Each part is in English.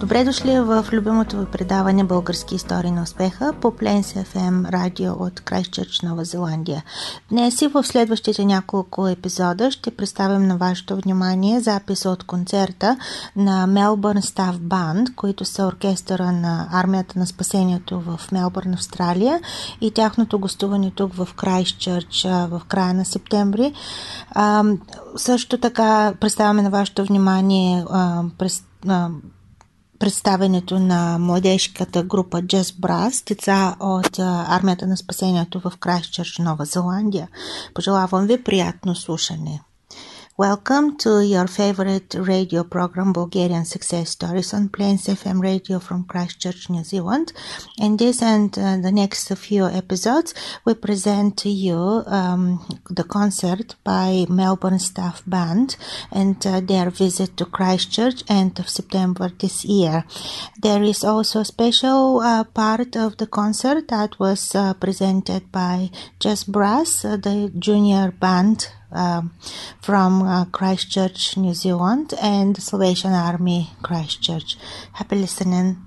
Добре дошли в любимото ви предаване Български истории на успеха по Plains FM радио от Крайстчърч, Нова Зеландия. Днес и в следващите няколко епизода ще представим на вашето внимание записа от концерта на Melbourne Staff Band, които са оркестъра на Армията на спасението в Мелбърн, Австралия и тяхното гостуване тук в Крайстчърч в края на септември. А, също така представяме на вашето внимание а, през, а, представенето на младежката група Jazz Brass, деца от армията на спасението в Крайстчърч, Нова Зеландия. Пожелавам ви приятно слушане. Welcome to your favorite radio program, Bulgarian Success Stories on Plains FM radio from Christchurch, New Zealand. In this and uh, the next few episodes, we present to you um, the concert by Melbourne Staff Band and uh, their visit to Christchurch end of September this year. There is also a special uh, part of the concert that was uh, presented by Jazz Brass, uh, the junior band um, from uh, Christchurch, New Zealand, and Salvation Army Christchurch. Happy listening.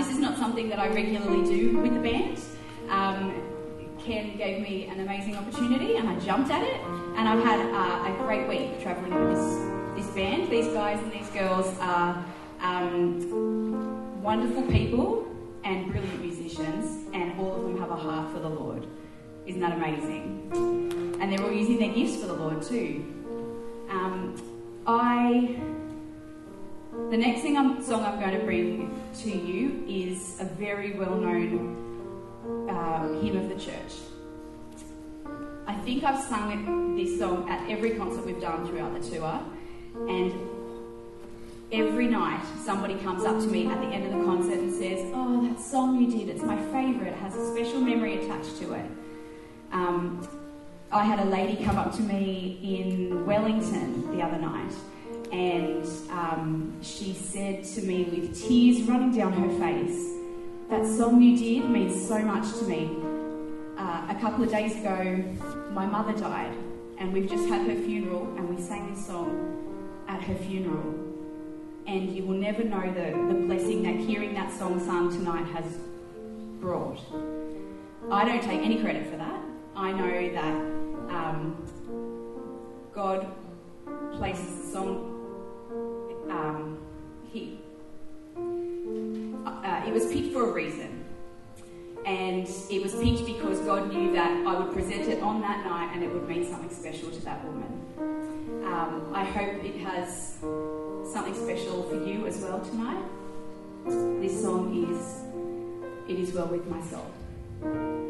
This is not something that I regularly do with the band. Um, Ken gave me an amazing opportunity and I jumped at it, and I've had uh, a great week travelling with this, this band. These guys and these girls are um, wonderful people and brilliant musicians, and all of them have a heart for the Lord. Isn't that amazing? And they're all using their gifts for the Lord too. Um, I. The next thing I'm, song I'm going to bring to you is a very well known uh, hymn of the church. I think I've sung this song at every concert we've done throughout the tour, and every night somebody comes up to me at the end of the concert and says, Oh, that song you did, it's my favourite, it has a special memory attached to it. Um, I had a lady come up to me in Wellington the other night, and um, she said to me with tears running down her face, That song you did means so much to me. Uh, a couple of days ago, my mother died, and we've just had her funeral, and we sang this song at her funeral. And you will never know the, the blessing that hearing that song sung tonight has brought. I don't take any credit for that. I know that um, God places the song. For a reason, and it was picked because God knew that I would present it on that night, and it would mean something special to that woman. Um, I hope it has something special for you as well tonight. This song is "It Is Well with My Soul."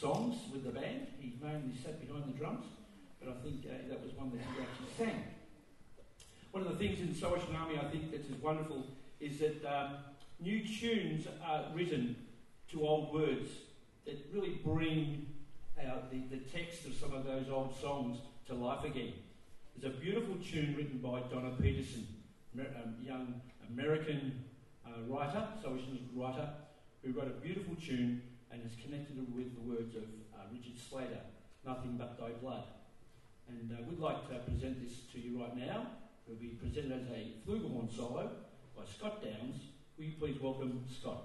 songs with the band. He mainly sat behind the drums, but I think uh, that was one that he actually sang. One of the things in Salvation Army I think that's wonderful is that um, new tunes are written to old words that really bring out the, the text of some of those old songs to life again. There's a beautiful tune written by Donna Peterson, a um, young American uh, writer, Salvation writer, who wrote a beautiful tune and is connected with the words of uh, Richard Slater, Nothing But Thy Blood. And uh, we'd like to present this to you right now. It will be presented as a flugelhorn solo by Scott Downs. Will you please welcome Scott?